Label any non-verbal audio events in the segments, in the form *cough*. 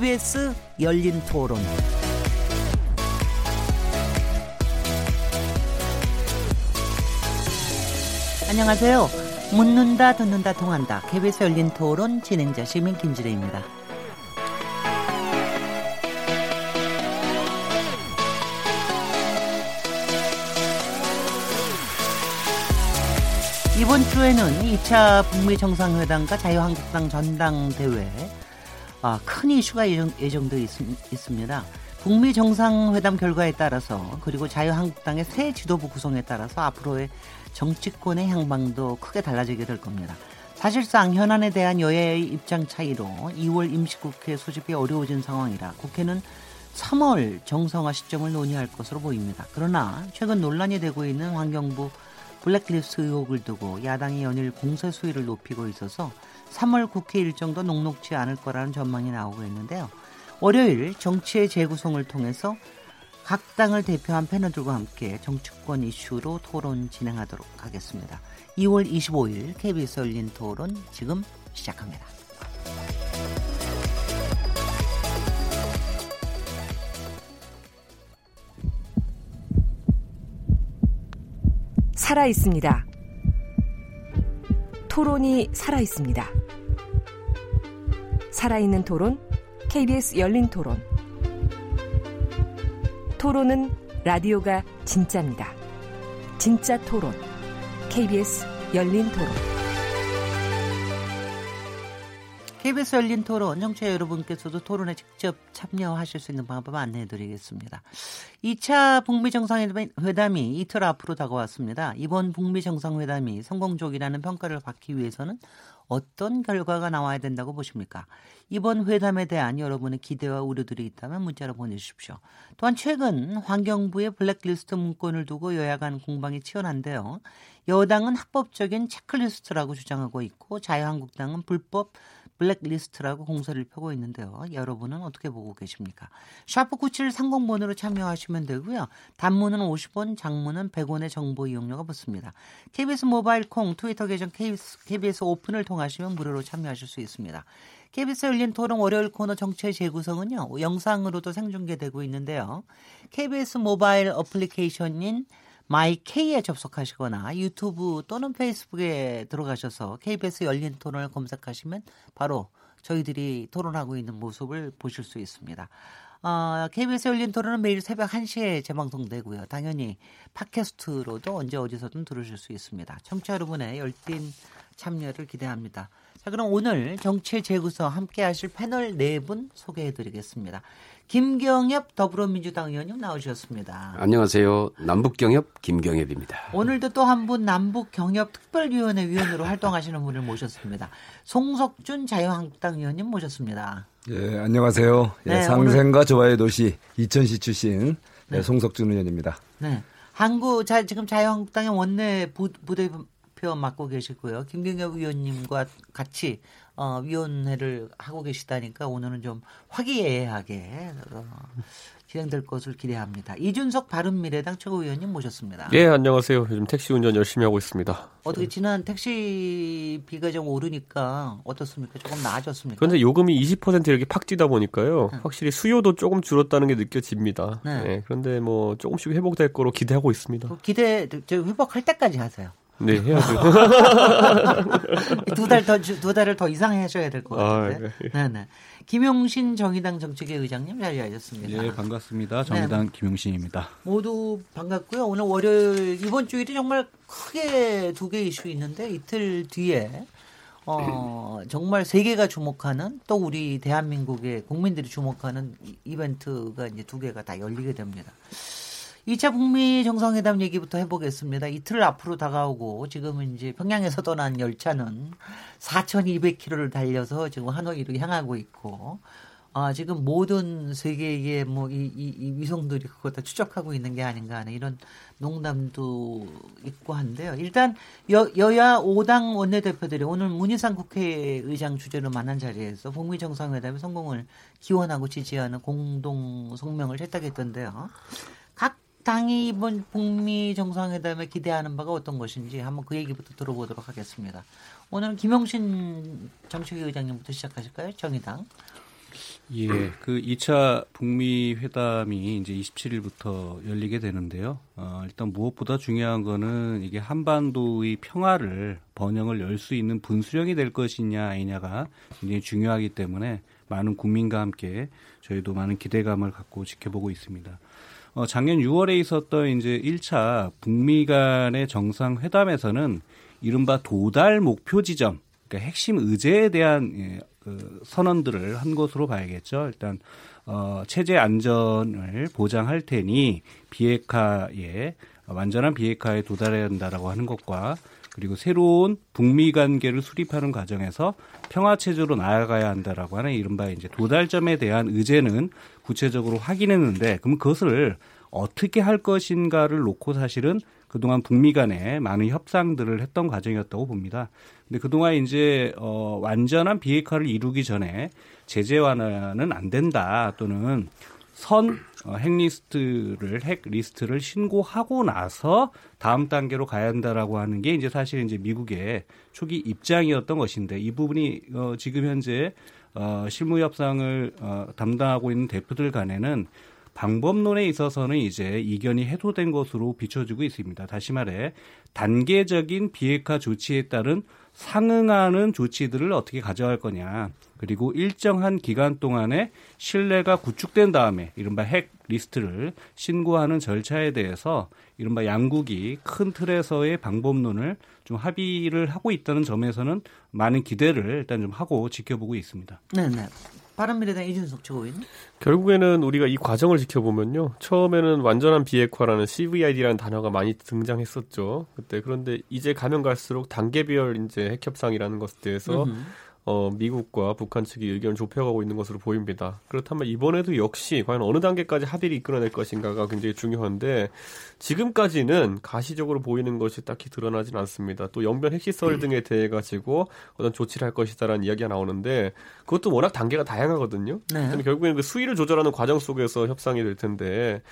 KBS 열린 토론. 안녕하세요. 묻는다, 듣는다, 통한다. KBS 열린 토론 진행자 시민 김지래입니다. 이번 주에는 2차 북미 정상회담과 자유한국당 전당대회 아, 큰 이슈가 예정, 예정되어 있, 있습니다. 북미 정상회담 결과에 따라서 그리고 자유한국당의 새 지도부 구성에 따라서 앞으로의 정치권의 향방도 크게 달라지게 될 겁니다. 사실상 현안에 대한 여야의 입장 차이로 2월 임시국회 소집이 어려워진 상황이라 국회는 3월 정상화 시점을 논의할 것으로 보입니다. 그러나 최근 논란이 되고 있는 환경부 블랙리스트 의혹을 두고 야당이 연일 공세 수위를 높이고 있어서 3월 국회 일정도 녹록지 않을 거라는 전망이 나오고 있는데요. 월요일 정치의 재구성을 통해서 각 당을 대표한 패널들과 함께 정치권 이슈로 토론 진행하도록 하겠습니다. 2월 25일 KBS 열린 토론 지금 시작합니다. 살아 있습니다. 토론이 살아 있습니다. 살아있는 토론, KBS 열린 토론. 토론은 라디오가 진짜입니다. 진짜 토론, KBS 열린 토론. KBS 열린 토론, 청취자 여러분께서도 토론에 직접 참여하실 수 있는 방법 안내해 드리겠습니다. 2차 북미 정상회담이 이틀 앞으로 다가왔습니다. 이번 북미 정상회담이 성공적이라는 평가를 받기 위해서는 어떤 결과가 나와야 된다고 보십니까? 이번 회담에 대한 여러분의 기대와 우려들이 있다면 문자로 보내주십시오. 또한 최근 환경부의 블랙리스트 문건을 두고 여야 간 공방이 치열한데요. 여당은 합법적인 체크리스트라고 주장하고 있고 자유한국당은 불법 블랙리스트라고 공세를 펴고 있는데요. 여러분은 어떻게 보고 계십니까? 샤프 9730번으로 참여하시면 되고요. 단문은 50원, 장문은 100원의 정보 이용료가 붙습니다. KBS 모바일 콩, 트위터 계정 KBS, KBS 오픈을 통하시면 무료로 참여하실 수 있습니다. KBS 열린 토론 월요일 코너 정치 재구성은요. 영상으로도 생중계되고 있는데요. KBS 모바일 어플리케이션인 my K에 접속하시거나 유튜브 또는 페이스북에 들어가셔서 KBS 열린 토론을 검색하시면 바로 저희들이 토론하고 있는 모습을 보실 수 있습니다. 어, KBS 열린 토론은 매일 새벽 1시에 재방송되고요. 당연히 팟캐스트로도 언제 어디서든 들으실 수 있습니다. 청취자 여러분의 열띤 참여를 기대합니다. 자, 그럼 오늘 정치 재구성 함께 하실 패널 네 분 소개해 드리겠습니다. 김경엽 더불어민주당 의원님 나오셨습니다. 안녕하세요. 남북경협 김경엽입니다. 오늘도 또 한 분 남북경협 특별위원회 위원으로 활동하시는 분을 모셨습니다. 송석준 자유한국당 의원님 모셨습니다. 예, 안녕하세요. 예, 네, 상생과 오늘... 조화의 도시 이천시 출신 네, 네. 송석준 의원입니다. 네. 한국 자 지금 자유한국당의 원내 부, 부대표 맡고 계시고요. 김경엽 의원님과 같이 어, 위원회를 하고 계시다니까 오늘은 좀 화기애애하게 어, 진행될 것을 기대합니다. 이준석 바른미래당 최고위원님 모셨습니다. 예, 안녕하세요. 요즘 택시 운전 열심히 하고 있습니다. 어떻게 지난 택시비가 좀 오르니까 어떻습니까? 조금 나아졌습니까? 그런데 요금이 20% 이렇게 팍 뛰다 보니까요. 네. 확실히 수요도 조금 줄었다는 게 느껴집니다. 네. 네. 그런데 뭐 조금씩 회복될 거로 기대하고 있습니다. 기대, 회복할 때까지 하세요. 네, 해야죠. *laughs* 두 달 더, 두 달을 더 이상 하셔야 될 것 같은데. 아, 네. 네, 네. 김용신 정의당 정책위 의장님 자리하셨습니다. 예, 반갑습니다. 정의당 네. 김용신입니다. 모두 반갑고요. 오늘 월요일 이번 주일이 정말 크게 두 개 이슈 있는데 이틀 뒤에 어, 정말 세계가 주목하는 또 우리 대한민국의 국민들이 주목하는 이벤트가 이제 두 개가 다 열리게 됩니다. 2차 북미 정상회담 얘기부터 해보겠습니다. 이틀 앞으로 다가오고 지금은 이제 평양에서 떠난 열차는 4,200km를 달려서 지금 하노이로 향하고 있고 아, 지금 모든 세계의 뭐, 이, 이, 이 위성들이 그거 다 추적하고 있는 게 아닌가 하는 이런 농담도 있고 한데요. 일단 여, 여야 5당 원내대표들이 오늘 문희상 국회의장 주재로 만난 자리에서 북미 정상회담의 성공을 기원하고 지지하는 공동 성명을 채택했던데요. 각 당이 이번 북미 정상회담에 기대하는 바가 어떤 것인지 한번 그 얘기부터 들어보도록 하겠습니다. 오늘 김영신 정책위 의장님부터 시작하실까요? 정의당. 예, 그 2차 북미 회담이 이제 27일부터 열리게 되는데요. 어, 일단 무엇보다 중요한 거는 이게 한반도의 평화를 번영을 열 수 있는 분수령이 될 것이냐 아니냐가 굉장히 중요하기 때문에 많은 국민과 함께 저희도 많은 기대감을 갖고 지켜보고 있습니다. 어, 작년 6월에 있었던 이제 1차 북미 간의 정상회담에서는 이른바 도달 목표 지점, 그러니까 핵심 의제에 대한 예, 그 선언들을 한 것으로 봐야겠죠. 일단 어, 체제 안전을 보장할 테니 비핵화에 완전한 비핵화에 도달해야 한다라고 하는 것과 그리고 새로운 북미 관계를 수립하는 과정에서 평화 체제로 나아가야 한다라고 하는 이른바 이제 도달점에 대한 의제는 구체적으로 확인했는데 그럼 그것을 어떻게 할 것인가를 놓고 사실은 그동안 북미 간에 많은 협상들을 했던 과정이었다고 봅니다. 근데 그동안 이제 어 완전한 비핵화를 이루기 전에 제재 완화는 안 된다 또는 선 어, 핵리스트를 핵 리스트를 신고하고 나서 다음 단계로 가야 한다라고 하는 게 이제 사실 이제 미국의 초기 입장이었던 것인데 이 부분이 어 지금 현재 어 실무 협상을 어 담당하고 있는 대표들 간에는 방법론에 있어서는 이제 이견이 해소된 것으로 비춰지고 있습니다. 다시 말해 단계적인 비핵화 조치에 따른 상응하는 조치들을 어떻게 가져갈 거냐. 그리고 일정한 기간 동안에 신뢰가 구축된 다음에 이른바 핵 리스트를 신고하는 절차에 대해서 이른바 양국이 큰 틀에서의 방법론을 좀 합의를 하고 있다는 점에서는 많은 기대를 일단 좀 하고 지켜보고 있습니다. 네, 네. 바른미래당 이준석 최고위원. 결국에는 우리가 이 과정을 지켜보면요. 처음에는 완전한 비핵화라는 CVID라는 단어가 많이 등장했었죠. 그때 그런데 이제 가면 갈수록 단계별 이제 핵협상이라는 것에 대해서 음흠. 어, 미국과 북한 측이 의견을 좁혀가고 있는 것으로 보입니다. 그렇다면 이번에도 역시 과연 어느 단계까지 합의를 이끌어낼 것인가가 굉장히 중요한데 지금까지는 가시적으로 보이는 것이 딱히 드러나진 않습니다. 또 영변 핵시설 등에 대해 가지고 어떤 조치를 할 것이다라는 이야기가 나오는데 그것도 워낙 단계가 다양하거든요. 네. 결국에는 그 수위를 조절하는 과정 속에서 협상이 될 텐데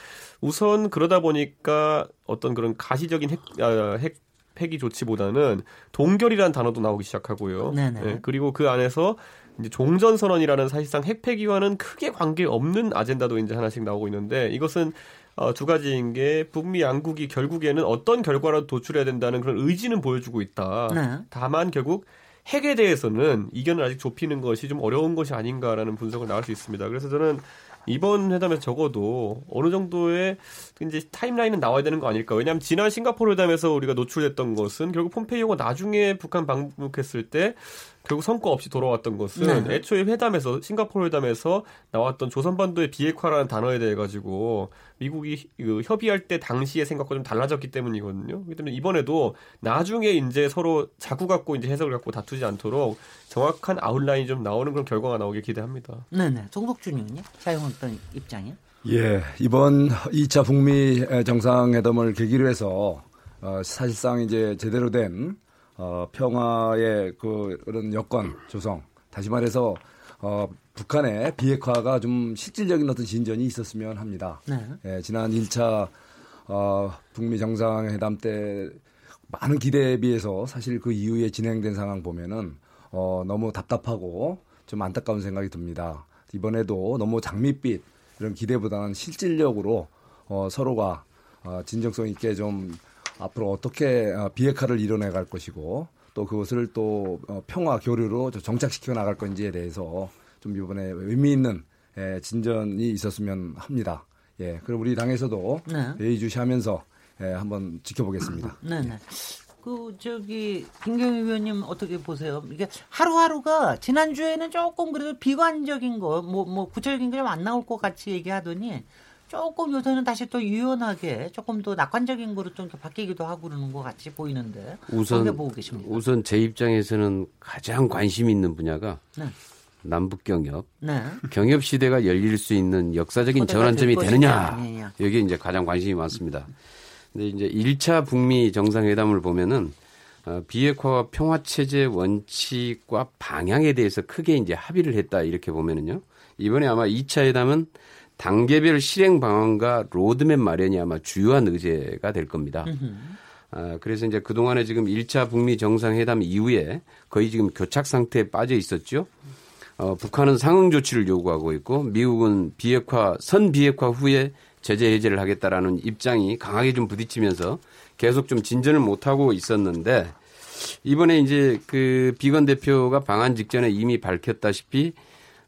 우선 그러다 보니까 어떤 그런 가시적인 핵, 아, 핵 폐기 조치보다는 동결이라는 단어도 나오기 시작하고요. 네, 그리고 그 안에서 이제 종전 선언이라는 사실상 핵폐기와는 크게 관계 없는 아젠다도 이제 하나씩 나오고 있는데 이것은 어, 두 가지인 게 북미 양국이 결국에는 어떤 결과라도 도출해야 된다는 그런 의지는 보여주고 있다. 네. 다만 결국 핵에 대해서는 이견을 아직 좁히는 것이 좀 어려운 것이 아닌가라는 분석을 나올 수 있습니다. 그래서 저는 이번 회담에서 적어도 어느 정도의 이제 타임라인은 나와야 되는 거 아닐까. 왜냐하면 지난 싱가포르 회담에서 우리가 노출됐던 것은 결국 폼페이오가 나중에 북한 방북했을 때 결국 성과 없이 돌아왔던 것은 네. 애초에 회담에서 싱가포르 회담에서 나왔던 조선반도의 비핵화라는 단어에 대해 가지고 미국이 그 협의할 때 당시의 생각과 좀 달라졌기 때문이거든요. 그렇기 때문에 이번에도 나중에 이제 서로 자구 갖고 이제 해석을 갖고 다투지 않도록 정확한 아웃라인이 좀 나오는 그런 결과가 나오길 기대합니다. 네네. 송덕준 의원님 사용했던 입장이요? 예, 이번 2차 북미 정상회담을 계기로 해서 어, 사실상 이제 제대로 된 어, 평화의 그, 그런 여건 조성, 다시 말해서 어, 북한의 비핵화가 좀 실질적인 어떤 진전이 있었으면 합니다. 네. 예, 지난 1차 어, 북미 정상회담 때 많은 기대에 비해서 사실 그 이후에 진행된 상황 보면은 어, 너무 답답하고 좀 안타까운 생각이 듭니다. 이번에도 너무 장밋빛 이런 기대보다는 실질적으로 어, 서로가 어, 진정성 있게 좀 앞으로 어떻게 어, 비핵화를 이뤄내 갈 것이고 또 그것을 또 어, 평화 교류로 정착시켜 나갈 건지에 대해서 좀 이번에 의미 있는 예, 진전이 있었으면 합니다. 예, 그럼 우리 당에서도 네. 예의주시하면서 예, 한번 지켜보겠습니다. 네, 네. 그 저기 김경희 의원님 어떻게 보세요? 이게 하루하루가 지난 주에는 조금 그래도 비관적인 거, 뭐뭐 뭐 구체적인 게 좀 안 나올 것 같이 얘기하더니 조금 요새는 다시 또 유연하게 조금 더 낙관적인 거로 좀 바뀌기도 하고 그러는 것 같이 보이는데 우선 보고 계십니까? 우선 제 입장에서는 가장 관심 있는 분야가 네. 남북 경협, 네. 경협 시대가 열릴 수 있는 역사적인 전환점이 되느냐 여기에 이제 가장 관심이 많습니다. 근데 이제 1차 북미 정상회담을 보면은 어, 비핵화와 평화 체제 원칙과 방향에 대해서 크게 이제 합의를 했다 이렇게 보면은요. 이번에 아마 2차 회담은 단계별 실행 방안과 로드맵 마련이 아마 주요한 의제가 될 겁니다. 아, 그래서 이제 그동안에 지금 1차 북미 정상회담 이후에 거의 지금 교착 상태에 빠져 있었죠. 어, 북한은 상응 조치를 요구하고 있고 미국은 비핵화 선 비핵화 후에 제재 해제를 하겠다라는 입장이 강하게 좀 부딪히면서 계속 좀 진전을 못 하고 있었는데 이번에 이제 그 비건 대표가 방한 직전에 이미 밝혔다시피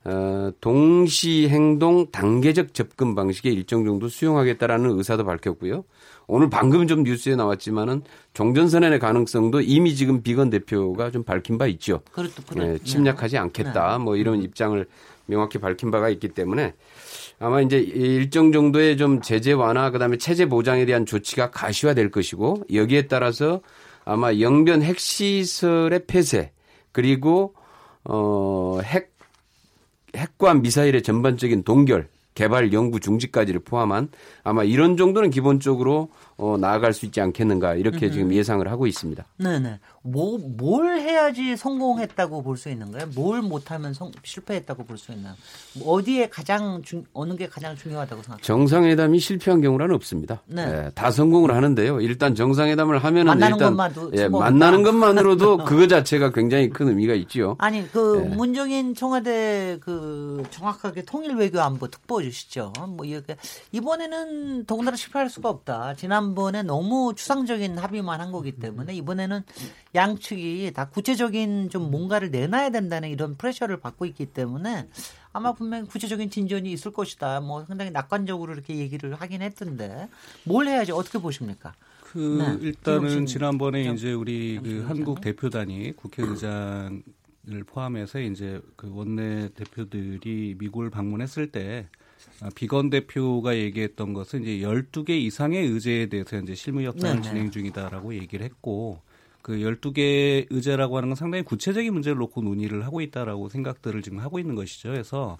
어, 동시 행동 단계적 접근 방식에 일정 정도 수용하겠다라는 의사도 밝혔고요. 오늘 방금 좀 뉴스에 나왔지만은 종전선언의 가능성도 이미 지금 비건 대표가 좀 밝힌 바 있죠. 그렇죠. 네, 침략하지 않겠다. 네. 뭐 이런 입장을 명확히 밝힌 바가 있기 때문에 아마 이제 일정 정도의 좀 제재 완화 그다음에 체제 보장에 대한 조치가 가시화될 것이고 여기에 따라서 아마 영변 핵시설의 폐쇄 그리고 어 핵 핵과 미사일의 전반적인 동결 개발 연구 중지까지를 포함한 아마 이런 정도는 기본적으로 어, 나아갈 수 있지 않겠는가 이렇게 음. 지금 예상을 하고 있습니다. 네네. 뭐, 뭘 해야지 성공했다고 볼 수 있는 거예요? 뭘 못하면 성, 실패했다고 볼 수 있나? 뭐 어디에 가장 중, 어느 게 가장 중요하다고 생각하세요? 정상회담이 실패한 경우는 없습니다. 네. 예, 다 성공을 하는데요. 일단 정상회담을 하면은 만나는 일단 것만도 예, 만나는 것만으로도 *laughs* 그거 자체가 굉장히 큰 의미가 있죠. 아니 그 예. 문정인 청와대 그 정확하게 통일 외교 안보 특보 주시죠. 뭐 이렇게 이번에는 더군다나 실패할 수가 없다. 지난 번에 너무 추상적인 합의만 한 거기 때문에 이번에는 양측이 다 구체적인 좀 뭔가를 내놔야 된다는 이런 프레셔를 받고 있기 때문에 아마 분명히 구체적인 진전이 있을 것이다. 뭐 상당히 낙관적으로 이렇게 얘기를 하긴 했던데 뭘 해야지 어떻게 보십니까? 그 네. 일단은 지난번에 이제 우리 그 한국 대표단이 국회의장을 포함해서 이제 그 원내 대표들이 미국을 방문했을 때 아, 비건 대표가 얘기했던 것은 이제 12개 이상의 의제에 대해서 이제 실무 협상을 진행 중이다라고 얘기를 했고 그 12개 의제라고 하는 건 상당히 구체적인 문제를 놓고 논의를 하고 있다라고 생각들을 지금 하고 있는 것이죠. 그래서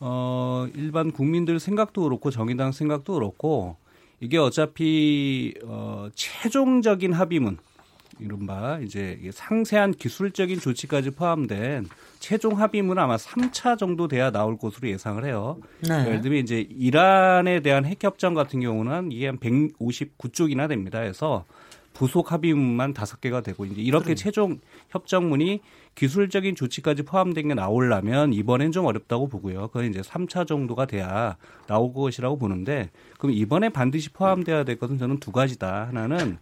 어 일반 국민들 생각도 그렇고 정의당 생각도 그렇고 이게 어차피 어 최종적인 합의문 이른바 이제 상세한 기술적인 조치까지 포함된 최종 합의문 아마 3차 정도 돼야 나올 것으로 예상을 해요. 네. 예를 들면 이제 이란에 대한 핵 협정 같은 경우는 이게 한 159쪽이나 됩니다. 그래서 부속 합의문만 다섯 개가 되고 이제 이렇게 그래. 최종 협정문이 기술적인 조치까지 포함된 게 나오려면 이번엔 좀 어렵다고 보고요. 그건 이제 3차 정도가 돼야 나올 것이라고 보는데 그럼 이번에 반드시 포함돼야 될 것은 저는 두 가지다. 하나는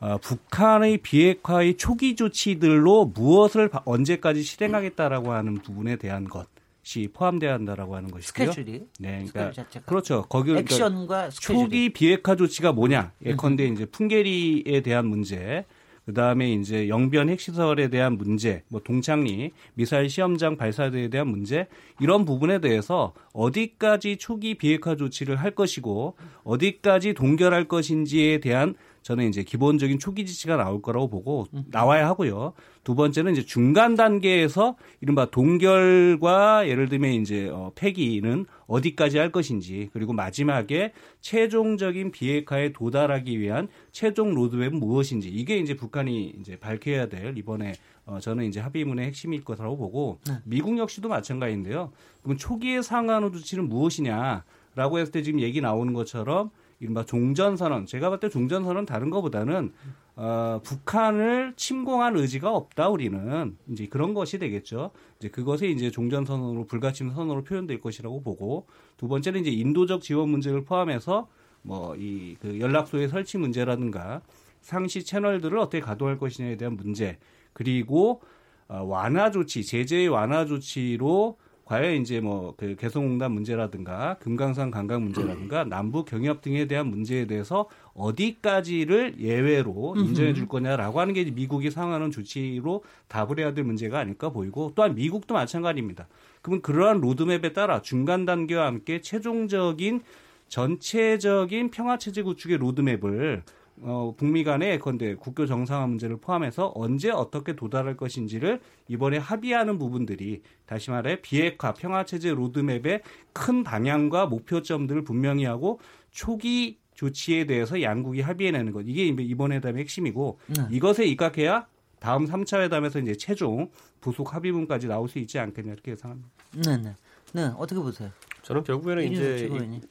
어, 북한의 비핵화의 초기 조치들로 무엇을 언제까지 실행하겠다라고 하는 부분에 대한 것. 시 포함돼야 한다라고 하는 것이고요. 스케줄이. 네, 그러니까 그렇죠. 거기 그러니까 액션과 그러니까 초기 비핵화 조치가 뭐냐? 예컨대 이제 풍계리에 대한 문제, 그 다음에 이제 영변 핵시설에 대한 문제, 뭐 동창리, 미사일 시험장 발사대에 대한 문제, 이런 부분에 대해서 어디까지 초기 비핵화 조치를 할 것이고, 어디까지 동결할 것인지에 대한 저는 이제 기본적인 초기 지시가 나올 거라고 보고 나와야 하고요. 두 번째는 이제 중간 단계에서 이른바 동결과 예를 들면 이제 어, 폐기는 어디까지 할 것인지 그리고 마지막에 최종적인 비핵화에 도달하기 위한 최종 로드맵은 무엇인지 이게 이제 북한이 이제 밝혀야 될 이번에 어, 저는 이제 합의문의 핵심일 것이라고 보고 네. 미국 역시도 마찬가지인데요. 그럼 초기의 상한호 조치는 무엇이냐라고 했을 때 지금 얘기 나오는 것처럼 이른바 종전선언 제가 봤을 때 종전선언 다른 것보다는 어, 북한을 침공한 의지가 없다 우리는 이제 그런 것이 되겠죠. 이제 그것이 이제 종전 선언으로 불가침 선언으로 표현될 것이라고 보고 두 번째는 이제 인도적 지원 문제를 포함해서 뭐 이 그 연락소의 설치 문제라든가 상시 채널들을 어떻게 가동할 것이냐에 대한 문제 그리고 어, 완화 조치 제재의 완화 조치로 과연 이제 뭐 그 개성공단 문제라든가 금강산 관광 문제라든가 남북 경협 등에 대한 문제에 대해서 어디까지를 예외로 인정해 줄 거냐라고 하는 게 미국이 상하는 조치로 답을 해야 될 문제가 아닐까 보이고 또한 미국도 마찬가지입니다. 그러면 그러한 로드맵에 따라 중간 단계와 함께 최종적인 전체적인 평화 체제 구축의 로드맵을 어, 북미 간의 건데 국교 정상화 문제를 포함해서 언제 어떻게 도달할 것인지를 이번에 합의하는 부분들이 다시 말해 비핵화 평화 체제 로드맵의 큰 방향과 목표점들을 분명히 하고 초기 조치에 대해서 양국이 합의해내는 것 이게 이번 회담의 핵심이고 네. 이것에 입각해야 다음 3차 회담에서 이제 최종 부속 합의문까지 나올 수 있지 않겠냐 이렇게 예상합니다. 네, 네. 네, 어떻게 보세요? 저는 결국에는 이제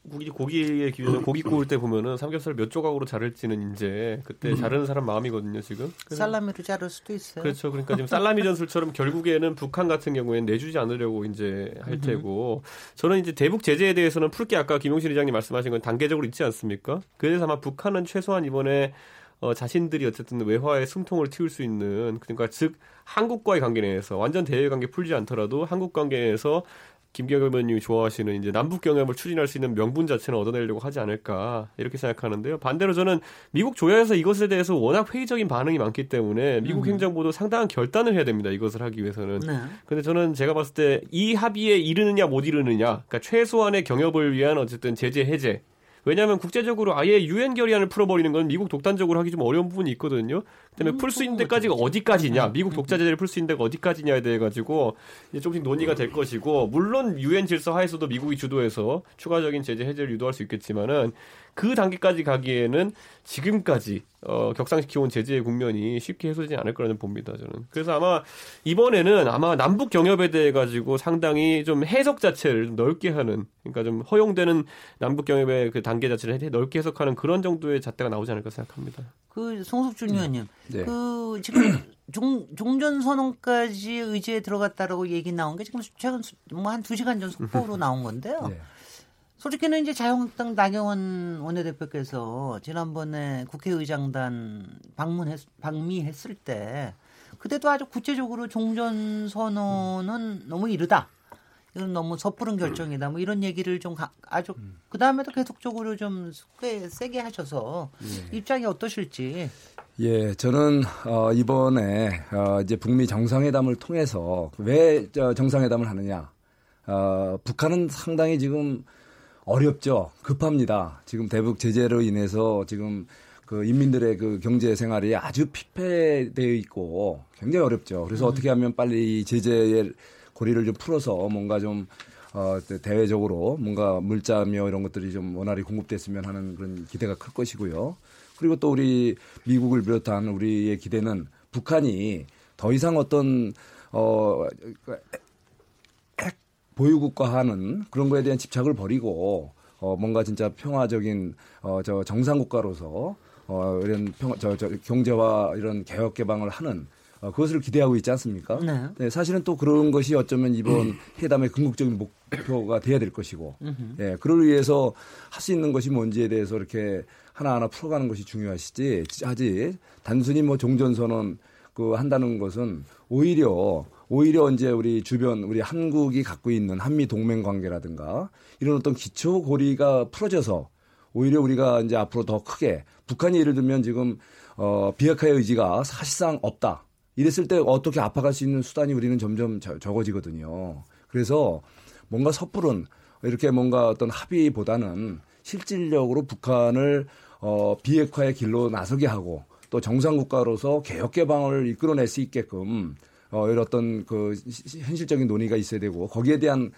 고기 고기의 기준은 고기 구울 때 보면은 삼겹살 몇 조각으로 자를지는 이제 그때 음. 자르는 사람 마음이거든요 지금. 살라미로 자를 수도 있어요. 그렇죠. 그러니까 지금 *laughs* 살라미 전술처럼 결국에는 북한 같은 경우에는 내주지 않으려고 이제 할 테고 저는 이제 대북 제재에 대해서는 풀게 아까 김용실 의장님 말씀하신 건 단계적으로 있지 않습니까? 그래서 아마 북한은 최소한 이번에 어, 자신들이 어쨌든 외화의 숨통을 틔울 수 있는 그러니까 즉 한국과의 관계 내에서 완전 대외 관계 풀지 않더라도 한국 관계 내에서 김경엽 의원님이 좋아하시는 이제 남북 경협을 추진할 수 있는 명분 자체는 얻어내려고 하지 않을까 이렇게 생각하는데요. 반대로 저는 미국 조야에서 이것에 대해서 워낙 회의적인 반응이 많기 때문에 미국 음. 행정부도 상당한 결단을 해야 됩니다. 이것을 하기 위해서는. 네. 근데 저는 제가 봤을 때 이 합의에 이르느냐 못 이르느냐, 그러니까 최소한의 경협을 위한 어쨌든 제재 해제 왜냐하면 국제적으로 아예 유엔 결의안을 풀어버리는 건 미국 독단적으로 하기 좀 어려운 부분이 있거든요. 그다음에 음, 풀수 있는 데까지가 어디까지냐, 미국 독자 제재를 풀 수 있는 데가 어디까지냐에 대해 가지고 이제 조금씩 논의가 될 것이고 물론 유엔 질서 하에서도 미국이 주도해서 추가적인 제재 해제를 유도할 수 있겠지만은 그 단계까지 가기에는 지금까지 어, 격상시켜온 제재의 국면이 쉽게 해소되지 않을 거라는 봅니다. 저는. 그래서 아마 이번에는 아마 남북 경협에 대해 가지고 상당히 좀 해석 자체를 넓게 하는 그러니까 좀 허용되는 남북 경협의 그 단계 자체를 넓게 해석하는 그런 정도의 잣대가 나오지 않을까 생각합니다. 그 송석준 의원님, 네. 그 지금 *clears throat* 종, 종전 선언까지 의제에 들어갔다라고 얘기 나온 게 지금 최근 뭐 한 두 시간 전 속보로 나온 건데요. 네. 솔직히는 이제 자유한국당 나경원 원내대표께서 지난번에 국회의장단 방문했, 방미했을 때 그때도 아주 구체적으로 종전 선언은 너무 이르다. 이건 너무 섣부른 결정이다. 뭐 이런 얘기를 좀 가, 아주 그 다음에도 계속적으로 좀 꽤 세게 하셔서 예. 입장이 어떠실지. 예, 저는 어, 이번에 어, 이제 북미 정상회담을 통해서 왜 정상회담을 하느냐. 어, 북한은 상당히 지금 어렵죠. 급합니다. 지금 대북 제재로 인해서 지금 그 인민들의 그 경제 생활이 아주 피폐되어 있고 굉장히 어렵죠. 그래서 음. 어떻게 하면 빨리 제재의 고리를 좀 풀어서 뭔가 좀 어, 대외적으로 뭔가 물자며 이런 것들이 좀 원활히 공급됐으면 하는 그런 기대가 클 것이고요. 그리고 또 우리 미국을 비롯한 우리의 기대는 북한이 더 이상 어떤 어 보유국가하는 그런 거에 대한 집착을 버리고 어 뭔가 진짜 평화적인 어 저 정상 국가로서 어 이런 평 저 저 경제와 이런 개혁 개방을 하는 어, 그것을 기대하고 있지 않습니까? 네. 네. 사실은 또 그런 것이 어쩌면 이번 회담의 궁극적인 목표가 돼야 될 것이고, 예, 네, 그를 위해서 할 수 있는 것이 뭔지에 대해서 이렇게 하나하나 풀어가는 것이 중요하시지, 하지 단순히 뭐 종전선언 그 한다는 것은 오히려 오히려 이제 우리 주변 우리 한국이 갖고 있는 한미 동맹 관계라든가 이런 어떤 기초 고리가 풀어져서 오히려 우리가 이제 앞으로 더 크게 북한이 예를 들면 지금 어 비핵화의 의지가 사실상 없다. 이랬을 때 어떻게 압박할 수 있는 수단이 우리는 점점 적어지거든요. 그래서 뭔가 섣부른 이렇게 뭔가 어떤 합의보다는 실질적으로 북한을 어 비핵화의 길로 나서게 하고 또 정상국가로서 개혁 개방을 이끌어낼 수 있게끔 어, 이런 어떤 그 현실적인 논의가 있어야 되고 거기에 대한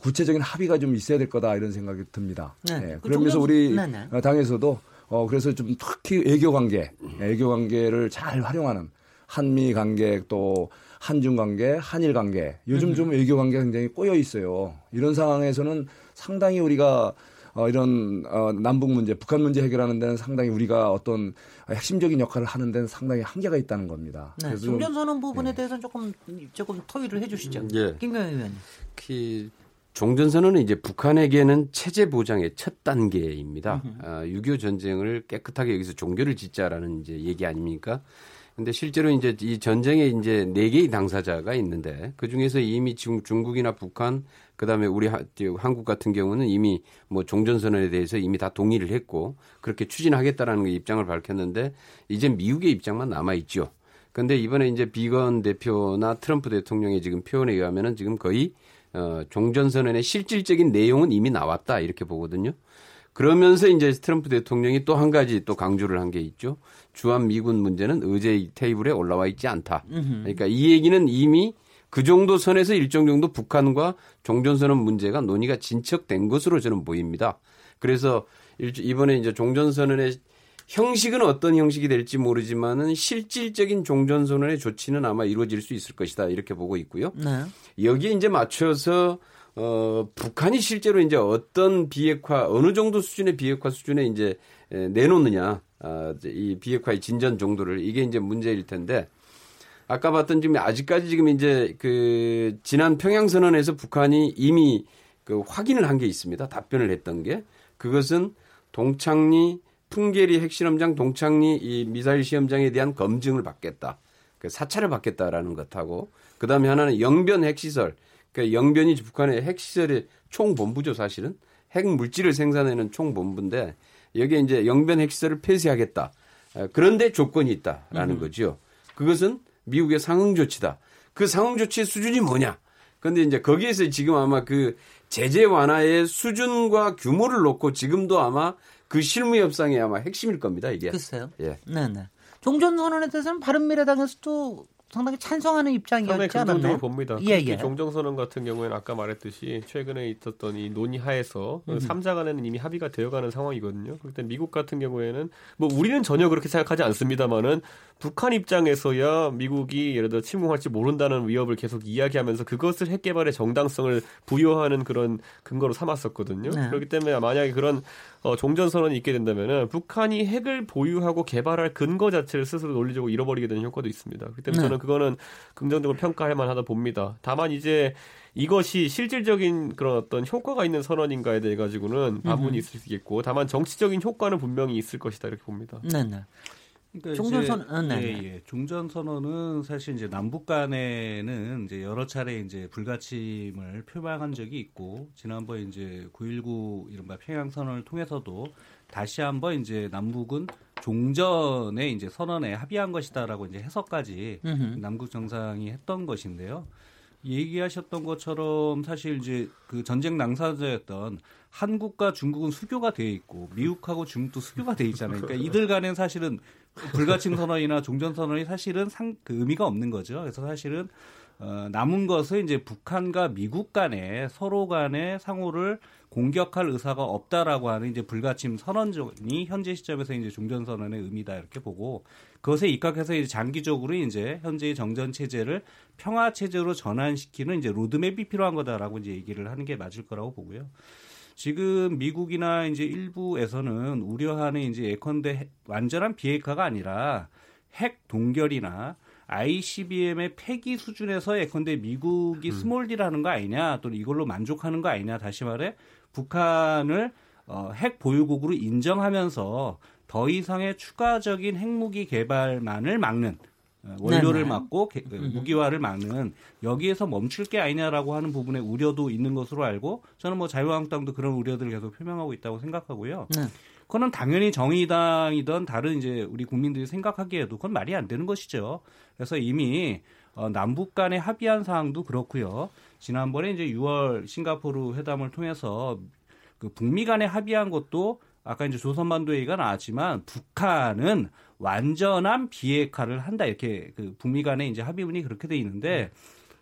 구체적인 합의가 좀 있어야 될 거다 이런 생각이 듭니다. 네. 네. 그러면서 우리 네네. 어, 당에서도 어, 그래서 좀 특히 외교 관계, 외교 관계를 잘 활용하는 한미 관계 또 한중 관계, 한일 관계 요즘 좀 외교 관계가 굉장히 꼬여 있어요. 이런 상황에서는 상당히 우리가 어, 이런 어, 남북 문제, 북한 문제 해결하는 데는 상당히 우리가 어떤 핵심적인 역할을 하는 데는 상당히 한계가 있다는 겁니다. 네, 그래서 종전 선언 부분에 네. 대해서는 조금 조금 토의를 해주시죠. 예. 김경희 의원님. 그 종전 선언은 이제 북한에게는 체제 보장의 첫 단계입니다. 아, 6.25 전쟁을 깨끗하게 여기서 종교를 짓자라는 이제 얘기 아닙니까? 근데 실제로 이제 이 전쟁에 이제 네 개의 당사자가 있는데 그 중에서 이미 지금 중국이나 북한 그다음에 우리 하, 한국 같은 경우는 이미 뭐 종전선언에 대해서 이미 다 동의를 했고 그렇게 추진하겠다라는 입장을 밝혔는데 이제 미국의 입장만 남아 있죠. 근데 이번에 이제 비건 대표나 트럼프 대통령의 지금 표현에 의하면은 지금 거의 어 종전선언의 실질적인 내용은 이미 나왔다 이렇게 보거든요. 그러면서 이제 트럼프 대통령이 또 한 가지 또 강조를 한 게 있죠. 주한 미군 문제는 의제 테이블에 올라와 있지 않다. 그러니까 이 얘기는 이미 그 정도 선에서 일정 정도 북한과 종전선언 문제가 논의가 진척된 것으로 저는 보입니다. 그래서 이번에 이제 종전선언의 형식은 어떤 형식이 될지 모르지만은 실질적인 종전선언의 조치는 아마 이루어질 수 있을 것이다 이렇게 보고 있고요. 네. 여기에 이제 맞춰서 어, 북한이 실제로 이제 어떤 비핵화, 어느 정도 수준의 비핵화 수준에 이제 내놓느냐, 아, 이 비핵화의 진전 정도를 이게 이제 문제일 텐데, 아까 봤던 지금 아직까지 지금 이제 그 지난 평양선언에서 북한이 이미 그 확인을 한 게 있습니다. 답변을 했던 게. 그것은 동창리 풍계리 핵실험장 동창리 이 미사일 시험장에 대한 검증을 받겠다. 그 사찰을 받겠다라는 것하고 그다음에 하나는 영변 핵시설 그 영변이 북한의 핵시설의 총본부죠, 사실은. 핵 물질을 생산하는 총본부인데 여기에 이제 영변 핵시설을 폐쇄하겠다. 그런데 조건이 있다라는 음. 거죠. 그것은 미국의 상응 조치다. 그 상응 조치의 수준이 뭐냐? 그런데 이제 거기에서 지금 아마 그 제재 완화의 수준과 규모를 놓고 지금도 아마 그 실무 협상이 아마 핵심일 겁니다, 이게. 글쎄요. 예. 네, 네. 종전 선언에 대해서는 바른 미래당에서도 상당히 찬성하는 입장이었지 않았나요? 봅니다. 예, 예. 종정선언 같은 경우에는 아까 말했듯이 최근에 있었던 이 논의하에서 음. 3자 간에는 이미 합의가 되어가는 상황이거든요. 그때 미국 같은 경우에는 뭐 우리는 전혀 그렇게 생각하지 않습니다만은 북한 입장에서야 미국이 예를 들어 침공할지 모른다는 위협을 계속 이야기하면서 그것을 핵 개발의 정당성을 부여하는 그런 근거로 삼았었거든요. 네. 그렇기 때문에 만약에 그런 어, 종전 선언이 있게 된다면은 북한이 핵을 보유하고 개발할 근거 자체를 스스로 논리적으로 잃어버리게 되는 효과도 있습니다. 그렇기 때문에 네. 저는 그거는 긍정적으로 평가할 만하다 봅니다. 다만 이제 이것이 실질적인 그런 어떤 효과가 있는 선언인가에 대해 가지고는 반문이 있을 수 있겠고 다만 정치적인 효과는 분명히 있을 것이다 이렇게 봅니다. 네, 네. 그러니까 종전선 어, 네, 예, 예. 종전선언은 사실 이제 남북 간에는 이제 여러 차례 이제 불가침을 표방한 적이 있고 지난번 이제 9.19 이른바 평양 선언을 통해서도 다시 한번 이제 남북은 종전에 이제 선언에 합의한 것이다라고 이제 해석까지 음흠. 남북 정상이 했던 것인데요. 얘기하셨던 것처럼 사실 이제 그 전쟁 당사자였던 한국과 중국은 수교가 돼 있고 미국하고 중국도 수교가 돼 있잖아요. 그러니까 *laughs* 이들 간엔 사실은 불가침 선언이나 종전 선언이 사실은 상, 그 의미가 없는 거죠. 그래서 사실은 어, 남은 것은 이제 북한과 미국 간에 서로 간에 상호를 공격할 의사가 없다라고 하는 이제 불가침 선언이 현재 시점에서 이제 종전 선언의 의미다 이렇게 보고 그것에 입각해서 이제 장기적으로 이제 현재의 정전 체제를 평화 체제로 전환시키는 이제 로드맵이 필요한 거다라고 이제 얘기를 하는 게 맞을 거라고 보고요. 지금 미국이나 이제 일부에서는 우려하는 이제 예컨대 완전한 비핵화가 아니라 핵 동결이나 ICBM의 폐기 수준에서 예컨대 미국이 음. small deal이라는 거 아니냐 또는 이걸로 만족하는 거 아니냐 다시 말해 북한을 어, 핵 보유국으로 인정하면서 더 이상의 추가적인 핵무기 개발만을 막는 어, 원료를 네네. 막고 개, 그 무기화를 막는 여기에서 멈출 게 아니냐라고 하는 부분에 우려도 있는 것으로 알고 저는 뭐 자유한국당도 그런 우려들을 계속 표명하고 있다고 생각하고요. 네. 그거는 당연히 정의당이든 다른 이제 우리 국민들이 생각하기에도 그건 말이 안 되는 것이죠. 그래서 이미 어, 남북 간에 합의한 사항도 그렇고요. 지난번에 이제 6월 싱가포르 회담을 통해서 그 북미 간에 합의한 것도 아까 이제 조선반도 얘기가 나왔지만 북한은 완전한 비핵화를 한다. 이렇게 그 북미 간에 이제 합의문이 그렇게 돼 있는데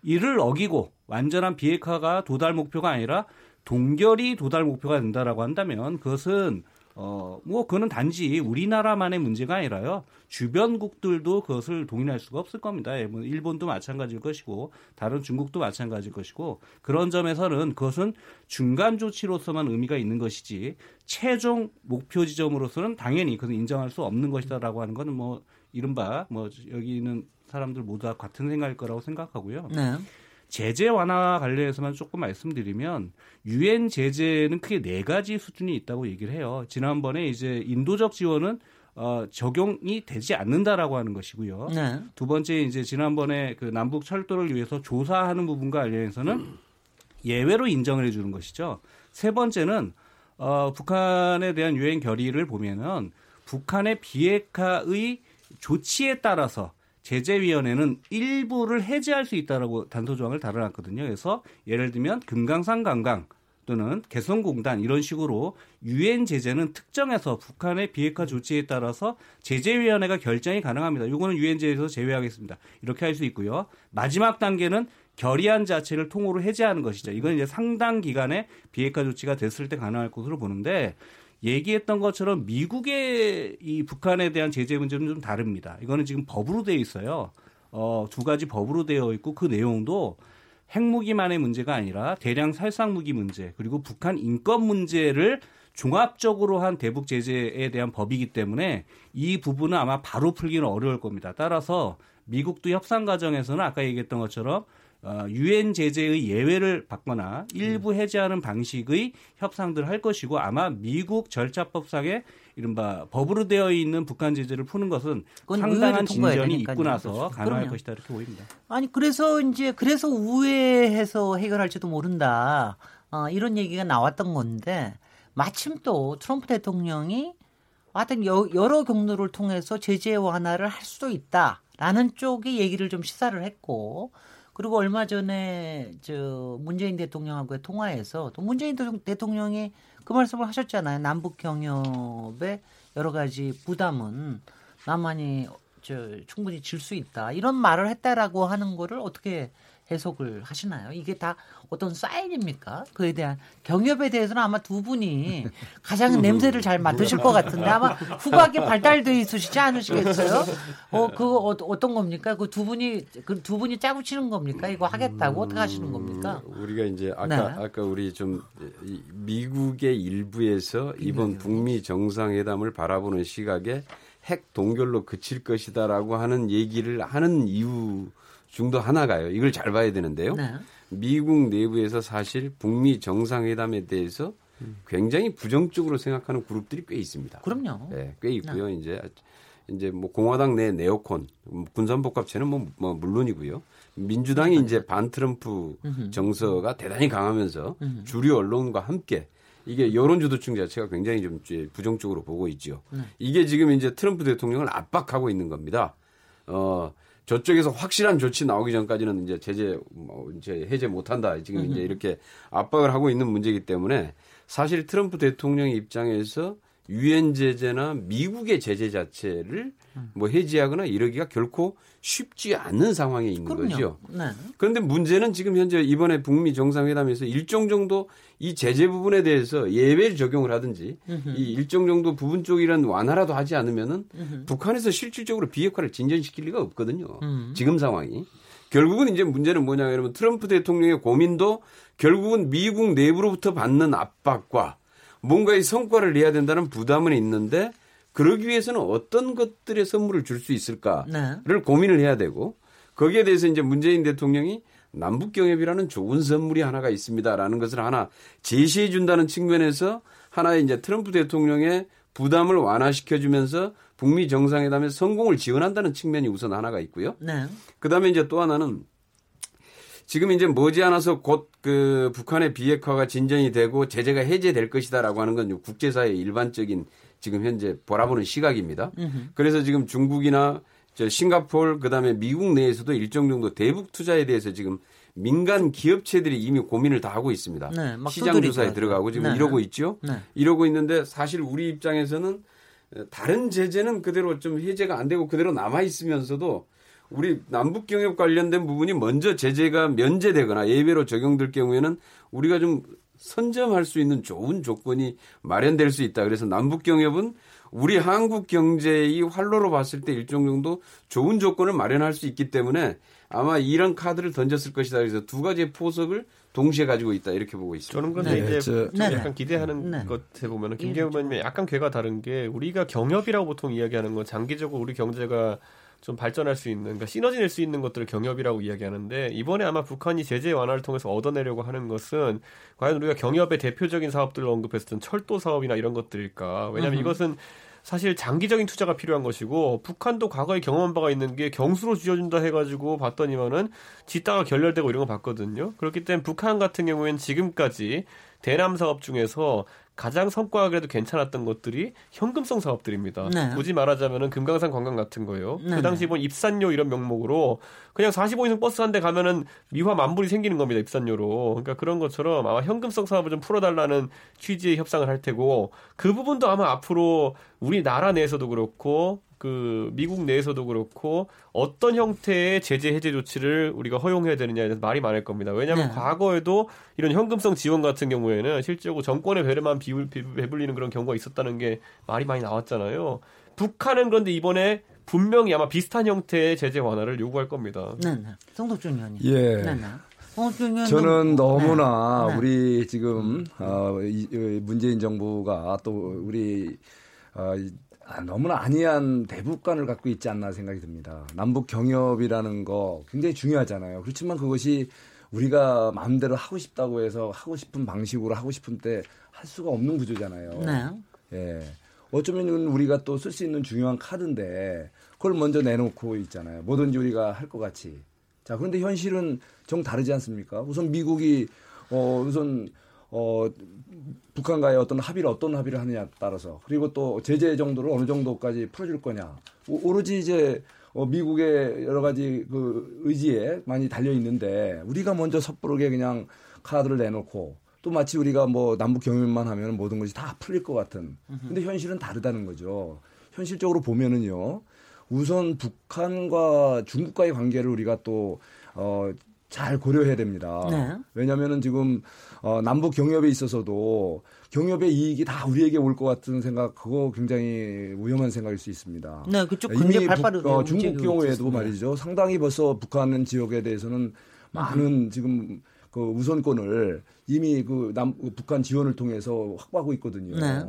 이를 어기고 완전한 비핵화가 도달 목표가 아니라 동결이 도달 목표가 된다라고 한다면 그것은 어, 뭐, 그거는 단지 우리나라만의 문제가 아니라요. 주변국들도 그것을 동의할 수가 없을 겁니다. 예, 뭐 일본도 마찬가지일 것이고, 다른 중국도 마찬가지일 것이고, 그런 점에서는 그것은 중간 조치로서만 의미가 있는 것이지, 최종 목표 지점으로서는 당연히 그것을 인정할 수 없는 것이다라고 하는 것은 뭐, 이른바, 뭐, 여기 있는 사람들 모두 다 같은 생각일 거라고 생각하고요. 네. 제재 완화 관련해서만 조금 말씀드리면 유엔 제재는 크게 네 가지 수준이 있다고 얘기를 해요. 지난번에 이제 인도적 지원은 어, 적용이 되지 않는다라고 하는 것이고요. 네. 두 번째 이제 지난번에 그 남북 철도를 위해서 조사하는 부분과 관련해서는 예외로 인정을 해주는 것이죠. 세 번째는 어, 북한에 대한 유엔 결의를 보면은 북한의 비핵화의 조치에 따라서 제재위원회는 일부를 해제할 수 있다라고 단서 조항을 달아놨거든요. 그래서 예를 들면 금강산 관광 또는 개성공단 이런 식으로 유엔 제재는 특정해서 북한의 비핵화 조치에 따라서 제재위원회가 결정이 가능합니다. 이거는 유엔 제에서 제외하겠습니다. 이렇게 할 수 있고요. 마지막 단계는 결의안 자체를 통으로 해제하는 것이죠. 이건 이제 상당 기간의 비핵화 조치가 됐을 때 가능할 것으로 보는데 얘기했던 것처럼 미국의 이 북한에 대한 제재 문제는 좀 다릅니다. 이거는 지금 법으로 되어 있어요. 어, 두 가지 법으로 되어 있고 그 내용도 핵무기만의 문제가 아니라 대량 살상 무기 문제 그리고 북한 인권 문제를 종합적으로 한 대북 제재에 대한 법이기 때문에 이 부분은 아마 바로 풀기는 어려울 겁니다. 따라서 미국도 협상 과정에서는 아까 얘기했던 것처럼 어, 유엔 제재의 예외를 받거나 일부 음. 해제하는 방식의 협상들을 할 것이고 아마 미국 절차법상에 이른바 법으로 되어 있는 북한 제재를 푸는 것은 상당한 진전이 있고 나서 그렇죠. 가능할 그럼요. 것이다 이렇게 보입니다. 아니 그래서 이제 그래서 우회해서 해결할지도 모른다 어, 이런 얘기가 나왔던 건데 마침 또 트럼프 대통령이 하여튼 여러 경로를 통해서 제재 완화를 할 수도 있다라는 쪽의 얘기를 좀 시사를 했고 그리고 얼마 전에 저 문재인 대통령하고의 통화에서 또 문재인 대통령이 그 말씀을 하셨잖아요. 남북 경협의 여러 가지 부담은 남한이 저 충분히 질 수 있다. 이런 말을 했다라고 하는 거를 어떻게 해석을 하시나요? 이게 다 어떤 사인입니까? 그에 대한 경협에 대해서는 아마 두 분이 가장 냄새를 잘 맡으실 것 같은데 아마 후각이 발달돼 있으시지 않으시겠어요? 어, 그거 어, 어떤 겁니까? 그 두 분이 그 두 분이 짜고 치는 겁니까? 이거 하겠다고 어떻게 하시는 겁니까? 음, 우리가 이제 아까 네. 아까 우리 좀 미국의 일부에서 이번 북미 정상회담을 바라보는 시각에 핵 동결로 그칠 것이다라고 하는 얘기를 하는 이유 중도 하나가요. 이걸 잘 봐야 되는데요. 네. 미국 내부에서 사실 북미 정상회담에 대해서 굉장히 부정적으로 생각하는 그룹들이 꽤 있습니다. 그럼요. 네, 꽤 있고요. 네. 이제 이제 뭐 공화당 내 네오콘 군산복합체는 뭐, 뭐 물론이고요. 민주당이 이제 반 트럼프 정서가 대단히 강하면서 주류 언론과 함께 이게 여론 주도층 자체가 굉장히 좀 부정적으로 보고 있죠. 네. 이게 지금 이제 트럼프 대통령을 압박하고 있는 겁니다. 어, 저쪽에서 확실한 조치 나오기 전까지는 이제 제재 뭐 이제 해제 못 한다. 지금 이제 이렇게 압박을 하고 있는 문제이기 때문에 사실 트럼프 대통령 입장에서 유엔 제재나 미국의 제재 자체를 뭐 해지하거나 이러기가 결코 쉽지 않은 상황에 있는 그럼요. 거죠. 네. 그런데 문제는 지금 현재 이번에 북미 정상회담에서 일정 정도 이 제재 부분에 대해서 예외를 적용을 하든지 으흠. 이 일정 정도 부분 쪽이란 완화라도 하지 않으면은 으흠. 북한에서 실질적으로 비핵화를 진전시킬 리가 없거든요. 으흠. 지금 상황이. 결국은 이제 문제는 뭐냐 여러분 트럼프 대통령의 고민도 결국은 미국 내부로부터 받는 압박과 뭔가의 성과를 내야 된다는 부담은 있는데 그러기 위해서는 어떤 것들의 선물을 줄 수 있을까를 네. 고민을 해야 되고 거기에 대해서 이제 문재인 대통령이 남북 경협이라는 좋은 선물이 하나가 있습니다라는 것을 하나 제시해 준다는 측면에서 하나의 이제 트럼프 대통령의 부담을 완화시켜 주면서 북미 정상회담의 성공을 지원한다는 측면이 우선 하나가 있고요. 네. 그다음에 이제 또 하나는 지금 이제 머지않아서 곧 그 북한의 비핵화가 진전이 되고 제재가 해제될 것이다라고 하는 건 국제사회의 일반적인 지금 현재 바라보는 시각입니다. 그래서 지금 중국이나 저 싱가폴 그다음에 미국 내에서도 일정 정도 대북 투자에 대해서 지금 민간 기업체들이 이미 고민을 다 하고 있습니다. 네, 시장 조사에 들어가고 지금 네. 이러고 있죠. 네. 이러고 있는데 사실 우리 입장에서는 다른 제재는 그대로 좀 해제가 안 되고 그대로 남아 있으면서도 우리 남북 경협 관련된 부분이 먼저 제재가 면제되거나 예외로 적용될 경우에는 우리가 좀 선점할 수 있는 좋은 조건이 마련될 수 있다. 그래서 남북 경협은 우리 한국 경제의 활로로 봤을 때 일정 정도 좋은 조건을 마련할 수 있기 때문에 아마 이런 카드를 던졌을 것이다. 그래서 두 가지의 포석을 동시에 가지고 있다 이렇게 보고 있습니다. 저는 근데 네, 이제 저, 약간 네. 기대하는 네. 것에 보면은 김경호 의원님이 약간 괴가 다른 게 우리가 경협이라고 보통 이야기하는 건 장기적으로 우리 경제가 좀 발전할 수 있는, 그러니까 시너지 낼 수 있는 것들을 경협이라고 이야기하는데 이번에 아마 북한이 제재 완화를 통해서 얻어내려고 하는 것은 과연 우리가 경협의 대표적인 사업들을 언급했던 철도 사업이나 이런 것들일까? 왜냐하면 이것은 사실 장기적인 투자가 필요한 것이고 북한도 과거에 경험한 바가 있는 게 경수로 쥐어준다 해가지고 봤더니만은 짓다가 결렬되고 이런 거 봤거든요. 그렇기 때문에 북한 같은 경우에는 지금까지 대남 사업 중에서 가장 성과가 그래도 괜찮았던 것들이 현금성 사업들입니다. 네. 굳이 말하자면은 금강산 관광 같은 거예요. 네. 그 당시 본 입산료 이런 명목으로 그냥 45인승 버스 한 대 가면은 미화 만불이 생기는 겁니다. 입산료로. 그러니까 그런 것처럼 아마 현금성 사업을 좀 풀어달라는 취지의 협상을 할 테고 그 부분도 아마 앞으로 우리 나라 내에서도 그렇고 그 미국 내에서도 그렇고 어떤 형태의 제재 해제 조치를 우리가 허용해야 되느냐에 대해서 말이 많을 겁니다. 왜냐하면 네. 과거에도 이런 현금성 지원 같은 경우에는 실제로 정권의 배려만 비울, 배불리는 그런 경우가 있었다는 게 말이 많이 나왔잖아요. 북한은 그런데 이번에 분명히 아마 비슷한 형태의 제재 완화를 요구할 겁니다. 네, 네. 성덕준 의원님. 예. 네, 네. 어, 저는 너무나 네. 우리 지금 어, 이, 문재인 정부가 또 우리 어, 아, 너무나 안이한 대북관을 갖고 있지 않나 생각이 듭니다. 남북 경협이라는 거 굉장히 중요하잖아요. 그렇지만 그것이 우리가 마음대로 하고 싶다고 해서 하고 싶은 방식으로 하고 싶은 때 할 수가 없는 구조잖아요. 네. 예. 어쩌면 우리가 또 쓸 수 있는 중요한 카드인데 그걸 먼저 내놓고 있잖아요. 뭐든지 우리가 할 것 같이. 자, 그런데 현실은 정 다르지 않습니까? 우선 미국이 어 우선 어 북한과의 어떤 합의를 어떤 합의를 하느냐에 따라서. 그리고 또 제재 정도를 어느 정도까지 풀어줄 거냐. 오로지 이제 어, 미국의 여러 가지 그 의지에 많이 달려 있는데 우리가 먼저 섣부르게 그냥 카드를 내놓고 또 마치 우리가 뭐 남북 경협만 하면 모든 것이 다 풀릴 것 같은. 근데 현실은 다르다는 거죠. 현실적으로 보면은요 우선 북한과 중국과의 관계를 우리가 또 어, 잘 고려해야 됩니다. 네. 왜냐하면은 지금 어, 남북 경협에 있어서도 경협의 이익이 다 우리에게 올 것 같은 생각 그거 굉장히 위험한 생각일 수 있습니다. 네, 그쪽 이미 북, 어, 중국 경우에도 말이죠. 상당히 벌써 북한 지역에 대해서는 많은 지금 그 우선권을 이미 그 남, 북한 지원을 통해서 확보하고 있거든요. 네.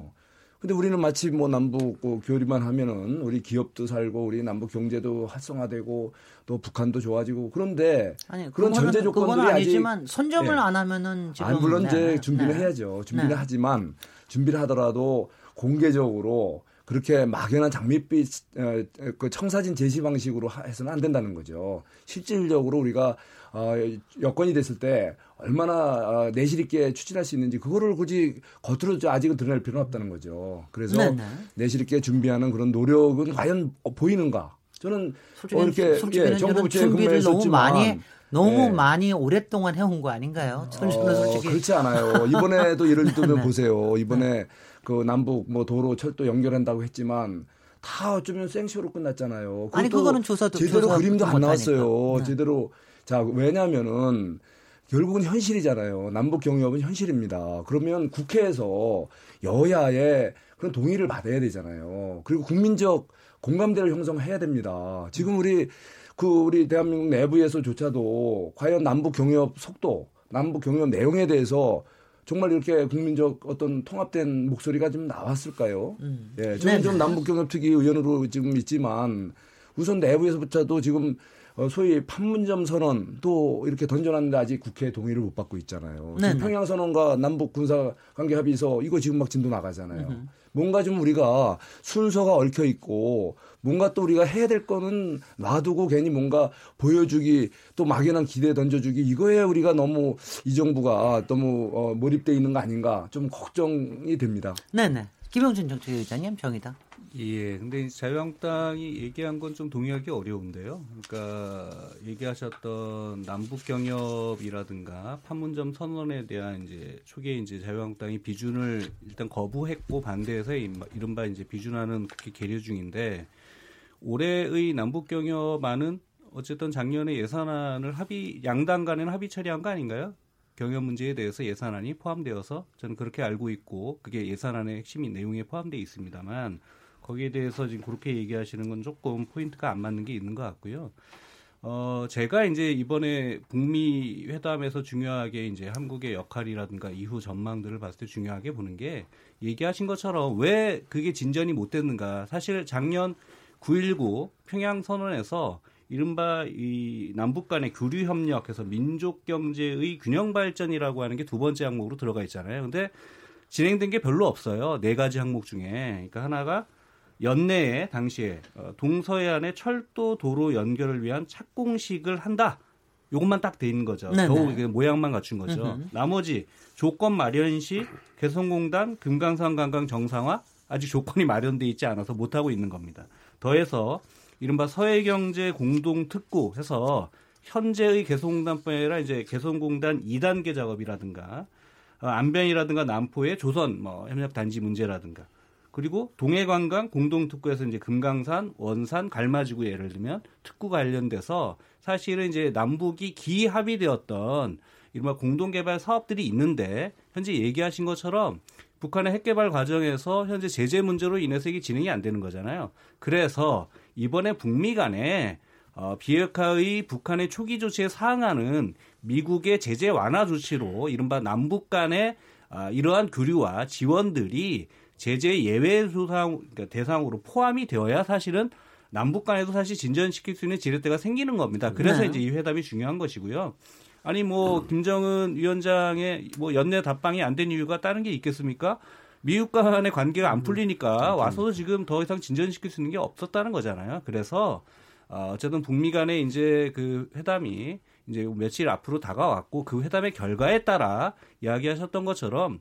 근데 우리는 마치 뭐 남북 뭐 교류만 하면은 우리 기업도 살고 우리 남북 경제도 활성화되고 또 북한도 좋아지고 그런데 아니, 그런 전제 조건들이 아니지만 아직 선점을 네. 안 하면은 지금 아, 물론 네, 이제 네. 준비를 네. 해야죠. 준비를 네. 하지만 준비를 하더라도 공개적으로 그렇게 막연한 장밋빛 어, 그 청사진 제시 방식으로 해서는 안 된다는 거죠. 실질적으로 우리가 어, 여건이 됐을 때 얼마나 어, 내실 있게 추진할 수 있는지 그거를 굳이 겉으로 아직은 드러낼 필요는 없다는 거죠. 그래서 네네. 내실 있게 준비하는 그런 노력은 과연 보이는가? 저는 솔직히, 어, 이렇게 예, 정부 준비를 너무 많이 너무 예. 많이 오랫동안 해온 거 아닌가요? 저는 어, 솔직히 그렇지 않아요. 이번에도 예를 들면 *laughs* 네. 보세요. 이번에 네. 그 남북 뭐 도로 철도 연결한다고 했지만 다 어쩌면 생쇼로 끝났잖아요. 아니 그거는 조사도 제대로 조사 그림도 안 나왔어요. 네. 제대로 자 왜냐하면은 결국은 현실이잖아요. 남북 경협은 현실입니다. 그러면 국회에서 여야의 그런 동의를 받아야 되잖아요. 그리고 국민적 공감대를 형성해야 됩니다. 지금 우리 그 우리 대한민국 내부에서조차도 과연 남북 경협 속도, 남북 경협 내용에 대해서 정말 이렇게 국민적 어떤 통합된 목소리가 좀 나왔을까요? 음. 예, 저는 네. 좀 남북 경협 특위 의원으로 지금 있지만 우선 내부에서부터도 지금 어, 소위 판문점 선언도 이렇게 던져놨는데 아직 국회 동의를 못 받고 있잖아요. 지금 평양 선언과 남북 군사 관계 합의서 이거 지금 막 진도 나가잖아요. 으흠. 뭔가 좀 우리가 순서가 얽혀 있고 뭔가 또 우리가 해야 될 거는 놔두고 괜히 뭔가 보여주기 또 막연한 기대 던져주기 이거에 우리가 너무 이 정부가 너무 어, 몰입돼 있는 거 아닌가 좀 걱정이 됩니다. 네네. 김영준 정책위원장님 정의당. 예, 근데 자유한국당이 얘기한 건 좀 동의하기 어려운데요. 그러니까 얘기하셨던 남북 경협이라든가 판문점 선언에 대한 이제 초기에 이제 자유한국당이 비준을 일단 거부했고 반대해서 이른바 이제 비준하는 국회 계류 중인데 올해의 남북 경협안은 어쨌든 작년에 예산안을 합의 양당 간에는 합의 처리한 거 아닌가요? 경협 문제에 대해서 예산안이 포함되어서 저는 그렇게 알고 있고 그게 예산안의 핵심인 내용에 포함되어 있습니다만 거기에 대해서 지금 그렇게 얘기하시는 건 조금 포인트가 안 맞는 게 있는 것 같고요. 어, 제가 이제 이번에 북미 회담에서 중요하게 이제 한국의 역할이라든가 이후 전망들을 봤을 때 중요하게 보는 게 얘기하신 것처럼 왜 그게 진전이 못 됐는가. 사실 작년 9.19 평양 선언에서 이른바 이 남북 간의 교류 협력해서 민족 경제의 균형 발전이라고 하는 게 두 번째 항목으로 들어가 있잖아요. 근데 진행된 게 별로 없어요. 네 가지 항목 중에. 그러니까 하나가 연내에 당시에 어, 동서해안의 철도 도로 연결을 위한 착공식을 한다. 요것만 딱 돼 있는 거죠. 네네. 겨우 이게 모양만 갖춘 거죠. 으흠. 나머지 조건 마련 시 개성공단 금강산 관광 정상화 아직 조건이 마련돼 있지 않아서 못 하고 있는 겁니다. 더해서 이른바 서해경제 공동특구 해서 현재의 개성공단뿐 아니라 이제 개성공단 2단계 작업이라든가 어, 안변이라든가 남포의 조선 뭐 협력 단지 문제라든가 그리고 동해관광 공동특구에서 이제 금강산, 원산, 갈마지구 예를 들면 특구 관련돼서 사실은 이제 남북이 기합의되었던 이른바 공동개발 사업들이 있는데 현재 얘기하신 것처럼 북한의 핵개발 과정에서 현재 제재 문제로 인해서 이게 진행이 안 되는 거잖아요. 그래서 이번에 북미 간에 어, 비핵화의 북한의 초기 조치에 상하는 미국의 제재 완화 조치로 이른바 남북 간의 아, 이러한 교류와 지원들이 제재 예외 소상 그러니까 대상으로 포함이 되어야 사실은 남북 간에도 사실 진전시킬 수 있는 지렛대가 생기는 겁니다. 그래서 네. 이제 이 회담이 중요한 것이고요. 아니 뭐 김정은 위원장의 뭐 연내 답방이 안 된 이유가 다른 게 있겠습니까? 미국 간의 관계가 안 풀리니까 와서도 지금 더 이상 진전시킬 수 있는 게 없었다는 거잖아요. 그래서 어, 어쨌든 북미 간의 이제 그 회담이 이제 며칠 앞으로 다가왔고 그 회담의 결과에 따라 이야기하셨던 것처럼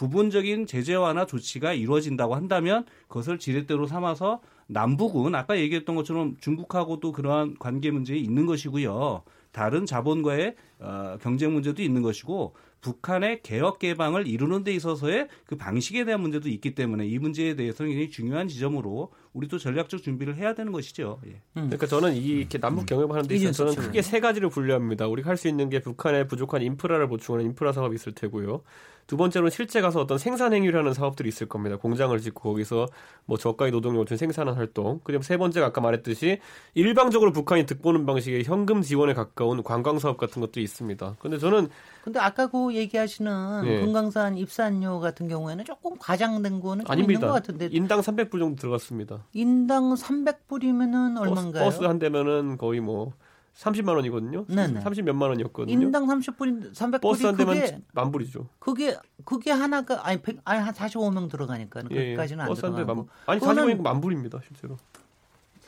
부분적인 제재 완화 조치가 이루어진다고 한다면 그것을 지렛대로 삼아서 남북은 아까 얘기했던 것처럼 중국하고도 그러한 관계 문제 있는 것이고요. 다른 자본과의 어, 경쟁 문제도 있는 것이고 북한의 개혁 개방을 이루는 데 있어서의 그 방식에 대한 문제도 있기 때문에 이 문제에 대해서는 굉장히 중요한 지점으로 우리도 전략적 준비를 해야 되는 것이죠. 예. 음. 그러니까 저는 이 이렇게 남북 경협을 하는 데 있어서는 크게 세 가지를 분류합니다. 우리가 할 수 있는 게 북한의 부족한 인프라를 보충하는 인프라 사업이 있을 테고요. 두 번째로는 실제 가서 어떤 생산 행위를 하는 사업들이 있을 겁니다. 공장을 짓고 거기서 뭐 저가의 노동력 같은 생산한 활동. 그리고 세 번째가 아까 말했듯이 일방적으로 북한이 득보는 방식의 현금 지원에 가까운 관광 사업 같은 것도 있습니다. 근데 저는 근데 아까 그 얘기하시는 네. 금강산 입산료 같은 경우에는 조금 과장된 거는 좀 아닙니다. 있는 것 같은데 인당 300불 정도 들어갔습니다. 인당 300불이면은 얼마인가요? 버스, 버스 한 대면은 거의 뭐 30만 원이거든요. 네네. 30 몇만 원이었거든요. 인당 30불, 300불이 버스 한 대면 만 불이죠. 그게 그게 하나가 아니 100, 아니 한 45명 들어가니까 예, 거기까지는 예. 안 들어가고. 만, 아니 45명이면 만 불입니다, 실제로.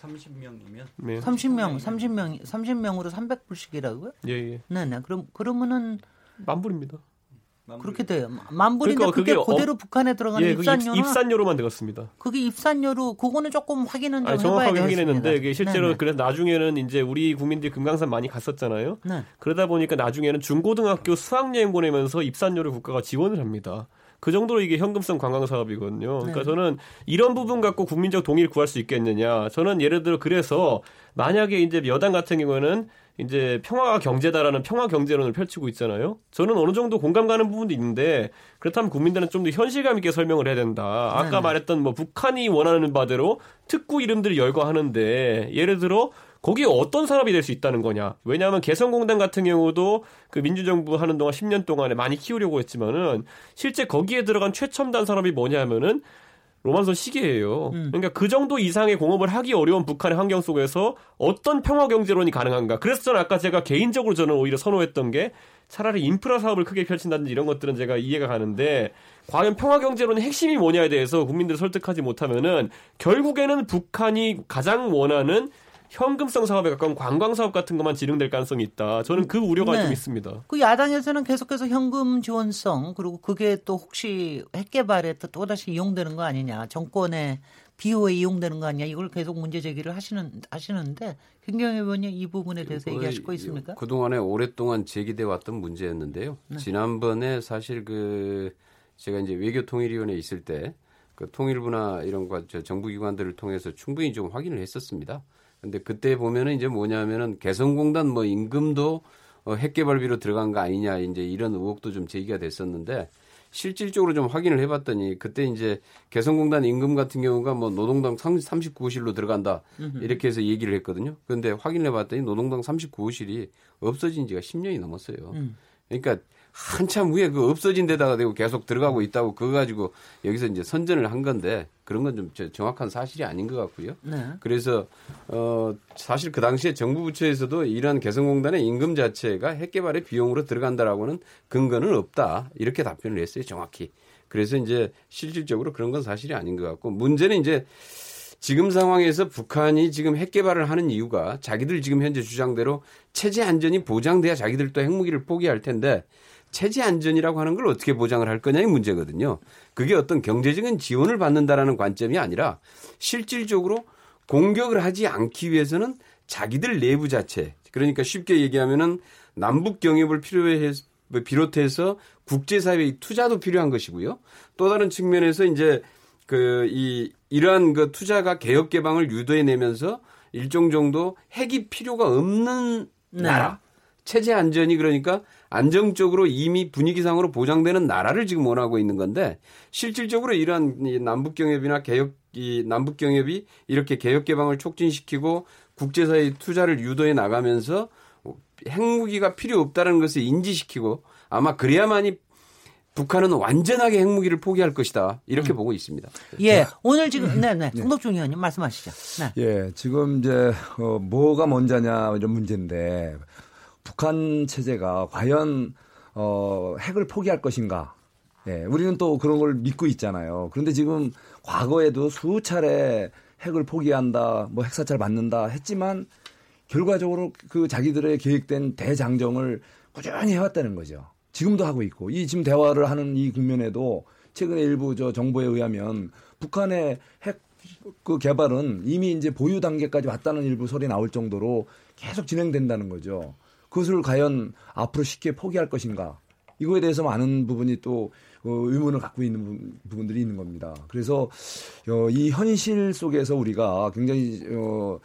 30명이면 네. 30명, 30명, 30명으로 300불씩이라고요? 예, 예. 네, 네. 그럼 그러면은 만 불입니다. 그렇게 돼요. 만불인데 그러니까 그게 그대로 어, 북한에 들어가는 예, 입산료는 입산료로만 들었습니다. 그게 입산료로 그거는 조금 확인은 좀 정확하게 확인했는데 이게 실제로 네네. 그래서 나중에는 이제 우리 국민들이 금강산 많이 갔었잖아요. 네. 그러다 보니까 나중에는 중고등학교 수학여행 보내면서 입산료를 국가가 지원을 합니다. 그 정도로 이게 현금성 관광 사업이거든요. 그러니까 네. 저는 이런 부분 갖고 국민적 동의를 구할 수 있겠느냐. 저는 예를 들어 그래서 만약에 이제 여당 같은 경우는 이제 평화가 경제다라는 평화 경제론을 펼치고 있잖아요. 저는 어느 정도 공감 가는 부분도 있는데 그렇다면 국민들은 좀 더 현실감 있게 설명을 해야 된다. 아까 네. 말했던 뭐 북한이 원하는 바대로 특구 이름들을 열거하는데 예를 들어 거기에 어떤 사람이 될 수 있다는 거냐. 왜냐하면 개성공단 같은 경우도 그 민주정부 하는 동안 10년 동안에 많이 키우려고 했지만은 실제 거기에 들어간 최첨단 산업이 뭐냐면은 로만선 시계예요. 음. 그러니까 그 정도 이상의 공업을 하기 어려운 북한의 환경 속에서 어떤 평화 경제론이 가능한가? 그래서 저는 아까 제가 개인적으로 저는 오히려 선호했던 게 차라리 인프라 사업을 크게 펼친다든지 이런 것들은 제가 이해가 가는데 과연 평화 경제론의 핵심이 뭐냐에 대해서 국민들을 설득하지 못하면은 결국에는 북한이 가장 원하는 현금성 사업에 가까운 관광 사업 같은 것만 진행될 가능성이 있다. 저는 그 우려가 네. 좀 있습니다. 그 야당에서는 계속해서 현금 지원성 그리고 그게 또 혹시 핵 개발에 또 다시 이용되는 거 아니냐. 정권의 비호에 이용되는 거 아니냐. 이걸 계속 문제 제기를 하시는 하시는데 김경희 의원님 이 부분에 대해서 얘기하실 거 있습니까? 그 동안에 오랫동안 제기돼 왔던 문제였는데요. 네. 지난번에 사실 그 제가 이제 외교 통일위원회에 있을 때 그 통일부나 이런 거 정부기관들을 통해서 충분히 좀 확인을 했었습니다. 근데 그때 보면은 이제 뭐냐면은 개성공단 뭐 임금도 어, 핵개발비로 들어간 거 아니냐 이제 이런 의혹도 좀 제기가 됐었는데 실질적으로 좀 확인을 해봤더니 그때 이제 개성공단 임금 같은 경우가 뭐 노동당 39호실로 들어간다 이렇게 해서 얘기를 했거든요. 그런데 확인을 해봤더니 노동당 39호실이 없어진 지가 10년이 넘었어요. 음. 그러니까 한참 후에 그 없어진 데다가 대고 계속 들어가고 있다고 그거 가지고 여기서 이제 선전을 한 건데 그런 건 좀 정확한 사실이 아닌 것 같고요. 네. 그래서 어 사실 그 당시에 정부 부처에서도 이러한 개성공단의 임금 자체가 핵개발의 비용으로 들어간다라고는 근거는 없다 이렇게 답변을 했어요 정확히. 그래서 이제 실질적으로 그런 건 사실이 아닌 것 같고 문제는 이제 지금 상황에서 북한이 지금 핵 개발을 하는 이유가 자기들 지금 현재 주장대로 체제 안전이 보장돼야 자기들도 핵무기를 포기할 텐데 체제 안전이라고 하는 걸 어떻게 보장을 할 거냐의 문제거든요. 그게 어떤 경제적인 지원을 받는다라는 관점이 아니라 실질적으로 공격을 하지 않기 위해서는 자기들 내부 자체 그러니까 쉽게 얘기하면은 남북 경협을 필요해 비롯해서 국제사회의 투자도 필요한 것이고요. 또 다른 측면에서 이제 그 이 이러한 그 투자가 개혁 개방을 유도해 내면서 일정 정도 핵이 필요가 없는 네. 나라 체제 안전이 그러니까 안정적으로 이미 분위기상으로 보장되는 나라를 지금 원하고 있는 건데 실질적으로 이러한 남북 경협이나 개혁 이 남북 경협이 이렇게 개혁 개방을 촉진시키고 국제사회 투자를 유도해 나가면서 핵무기가 필요 없다는 것을 인지시키고 아마 그래야만이 북한은 완전하게 핵무기를 포기할 것이다 이렇게 음. 보고 있습니다. 예, 오늘 지금 네네 네. 송덕중 의원님 말씀하시죠. 네. 예, 지금 이제 어, 뭐가 먼저냐 이런 문제인데 북한 체제가 과연 어, 핵을 포기할 것인가? 예, 우리는 또 그런 걸 믿고 있잖아요. 그런데 지금 과거에도 수차례 핵을 포기한다, 뭐 핵사찰 받는다 했지만 결과적으로 그 자기들의 계획된 대장정을 꾸준히 해왔다는 거죠. 지금도 하고 있고 이 지금 대화를 하는 이 국면에도 최근에 일부 저 정보에 의하면 북한의 핵 그 개발은 이미 이제 보유 단계까지 왔다는 일부 소리 나올 정도로 계속 진행된다는 거죠. 그것을 과연 앞으로 쉽게 포기할 것인가? 이거에 대해서 많은 부분이 또 어, 의문을 갖고 있는 부분들이 있는 겁니다. 그래서 어, 이 현실 속에서 우리가 굉장히 어,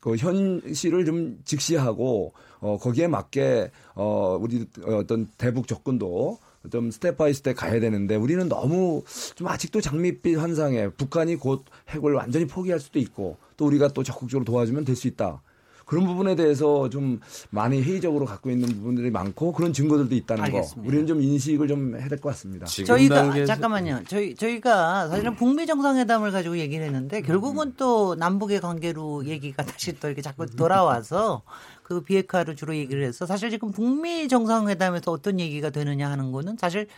그 현실을 좀 직시하고 어, 거기에 맞게 어, 우리 어떤 대북 접근도 좀 step by step 가야 되는데 우리는 너무 좀 아직도 장밋빛 환상에 북한이 곧 핵을 완전히 포기할 수도 있고 또 우리가 또 적극적으로 도와주면 될 수 있다. 그런 부분에 대해서 좀 많이 회의적으로 갖고 있는 부분들이 많고 그런 증거들도 있다는 알겠습니다. 거 우리는 좀 인식을 좀 해야 될 것 같습니다. 저희가 단계에서... 잠깐만요. 저희 저희가 사실은 북미 정상회담을 가지고 얘기를 했는데 결국은 또 남북의 관계로 얘기가 *laughs* 다시 또 이렇게 자꾸 돌아와서 그 비핵화를 주로 얘기를 해서 사실 지금 북미 정상회담에서 어떤 얘기가 되느냐 하는 거는 사실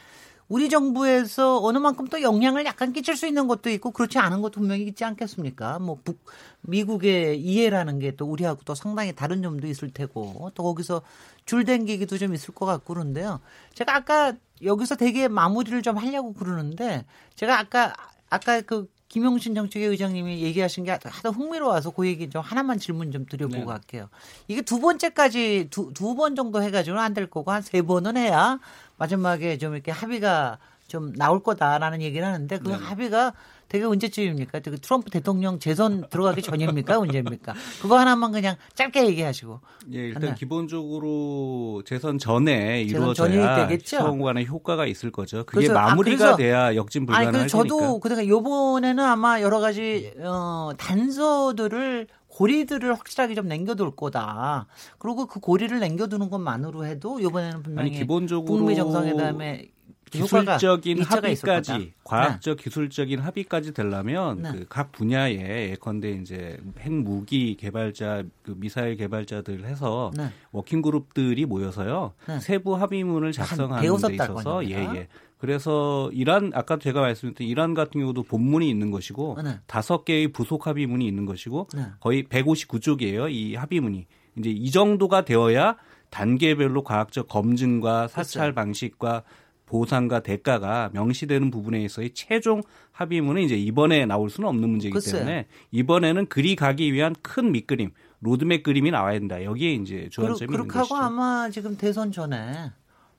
우리 정부에서 어느 만큼 또 영향을 약간 끼칠 수 있는 것도 있고 그렇지 않은 것도 분명히 있지 않겠습니까? 뭐 북, 미국의 이해라는 게 또 우리하고 또 상당히 다른 점도 있을 테고 또 거기서 줄댕기기도 좀 있을 것 같고 그런데요. 제가 아까 여기서 되게 마무리를 좀 하려고 그러는데 제가 아까 아까 그 김용신 정책위 의장님이 얘기하신 게 하도 흥미로워서 그 얘기 좀 하나만 질문 좀 드려보고 네. 갈게요. 이게 두 번째까지 두 두 번 정도 해가지고는 안 될 거고 한 세 번은 해야 마지막에 좀 이렇게 합의가 좀 나올 거다라는 얘기를 하는데 그 네. 합의가 되게 언제쯤입니까? 그 트럼프 대통령 재선 들어가기 전입니까? 언제입니까? 그거 하나만 그냥 짧게 얘기하시고. 예, 일단 하나. 기본적으로 재선 전에 이루어져야 시정관의 효과가 있을 거죠. 그게 마무리가 아, 돼야 역진 불가능할 아니, 저도 그러니까 요번에는 아마 여러 가지 어 단서들을 고리들을 확실하게 좀 남겨둘 거다. 그리고 그 고리를 남겨두는 것만으로 해도 이번에는 분명히 아니, 기본적으로 북미 정상회담에 기술적인 합의까지 과학적 네. 기술적인 합의까지 되려면 네. 그각 분야에 예컨대 이제 핵무기 개발자 그 미사일 개발자들 해서 네. working group들이 모여서요 네. 세부 합의문을 작성하는 데 있어서 예예 예. 그래서 이란 아까 제가 말씀드린 이란 같은 경우도 본문이 있는 것이고 네. 다섯 개의 부속 합의문이 있는 것이고 네. 거의 159쪽이에요 이 합의문이 이제 이 정도가 되어야 단계별로 과학적 검증과 사찰 그렇죠. 방식과 보상과 대가가 명시되는 부분에 있어의 최종 합의문은 이제 이번에 나올 수는 없는 문제이기 글쎄요. 때문에 이번에는 그리 가기 위한 큰 밑그림, 로드맵 그림이 나와야 된다. 여기에 이제 주안점이 있는 것이죠. 그렇게 하고 아마 지금 대선 전에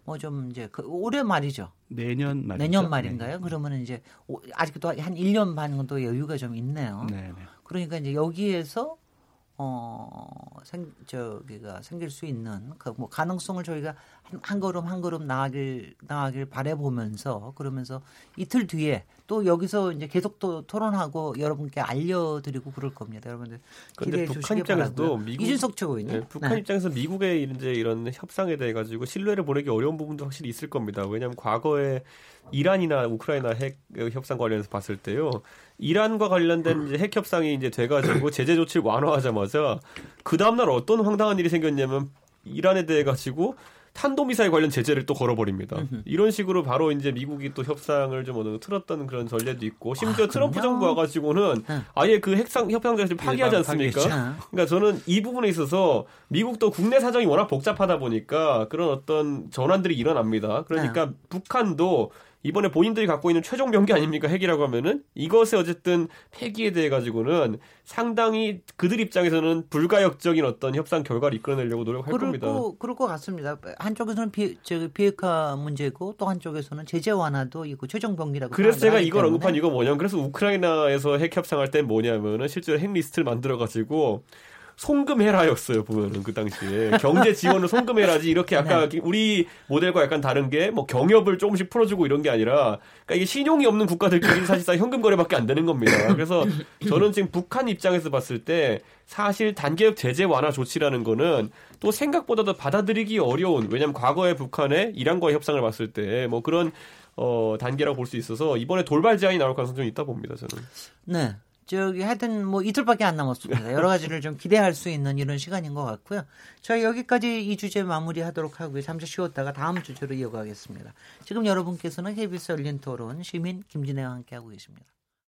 뭐 좀 이제 그 올해 말이죠. 내년 말 내년 말인가요? 네. 그러면 이제 아직도 한 1년 반 정도 여유가 좀 있네요. 네, 네. 그러니까 이제 여기에서 어, 생, 저기가 생길 수 있는 그 뭐 가능성을 저희가 한, 한 걸음 한 걸음 나아길 나아길 바래 보면서 그러면서 이틀 뒤에 또 여기서 이제 계속 또 토론하고 여러분께 알려드리고 그럴 겁니다. 여러분들 기대해 북한 입장에서도 미국, 이준석 최고위원 네, 북한 네. 입장에서 미국의 이제 이런 협상에 대해 가지고 신뢰를 보내기 어려운 부분도 확실히 있을 겁니다. 왜냐하면 과거에 이란이나 우크라이나 핵 협상 관련해서 봤을 때요. 이란과 관련된 이제 핵 협상이 이제 돼가지고 *clears throat* 제재 조치를 완화하자마자 그 다음날 어떤 황당한 일이 생겼냐면 이란에 대해 가지고 탄도미사일 관련 제재를 또 걸어버립니다. 이런 식으로 바로 이제 미국이 또 협상을 좀 어느 정도 틀었던 그런 전례도 있고 심지어 아, 트럼프 정부 와가지고는 네. 아예 그 핵상 협상자를 파기하지 않습니까? 그러니까 저는 이 부분에 있어서 미국도 국내 사정이 워낙 복잡하다 보니까 그런 어떤 전환들이 일어납니다. 그러니까 네. 북한도 이번에 본인들이 갖고 있는 최종 병기 아닙니까 핵이라고 하면은 이것에 어쨌든 폐기에 대해 가지고는 상당히 그들 입장에서는 불가역적인 어떤 협상 결과를 이끌어내려고 노력할 그럴 겁니다. 거, 그럴 것 같습니다. 한쪽에서는 비, 저, 비핵화 문제고 또 한쪽에서는 제재 완화도 있고 최종 병기라고. 그래서 제가 이걸 언급한 이거 뭐냐면 그래서 우크라이나에서 핵 협상할 때 뭐냐면은 실제로 핵 리스트를 만들어 가지고 송금해라였어요 보면은 그 당시에 경제 지원을 송금해라지 이렇게 아까 네. 우리 모델과 약간 다른 게 뭐 경협을 조금씩 풀어주고 이런 게 아니라 그러니까 이게 신용이 없는 국가들끼리 사실상 현금 거래밖에 안 되는 겁니다. 그래서 저는 지금 북한 입장에서 봤을 때 사실 단계적 제재 완화 조치라는 거는 또 생각보다도 받아들이기 어려운 왜냐하면 과거에 북한의 이란과의 협상을 봤을 때 뭐 그런 어 단계라고 볼 수 있어서 이번에 돌발 제안이 나올 가능성이 있다 봅니다 저는. 네. 저기 하여튼 뭐 이틀밖에 안 남았습니다. 여러 가지를 좀 기대할 수 있는 이런 시간인 것 같고요. 저희 여기까지 이 주제 마무리하도록 하고요. 잠시 쉬었다가 다음 주제로 이어가겠습니다. 지금 여러분께서는 KBS 열린 토론 시민 김진애와 함께하고 계십니다.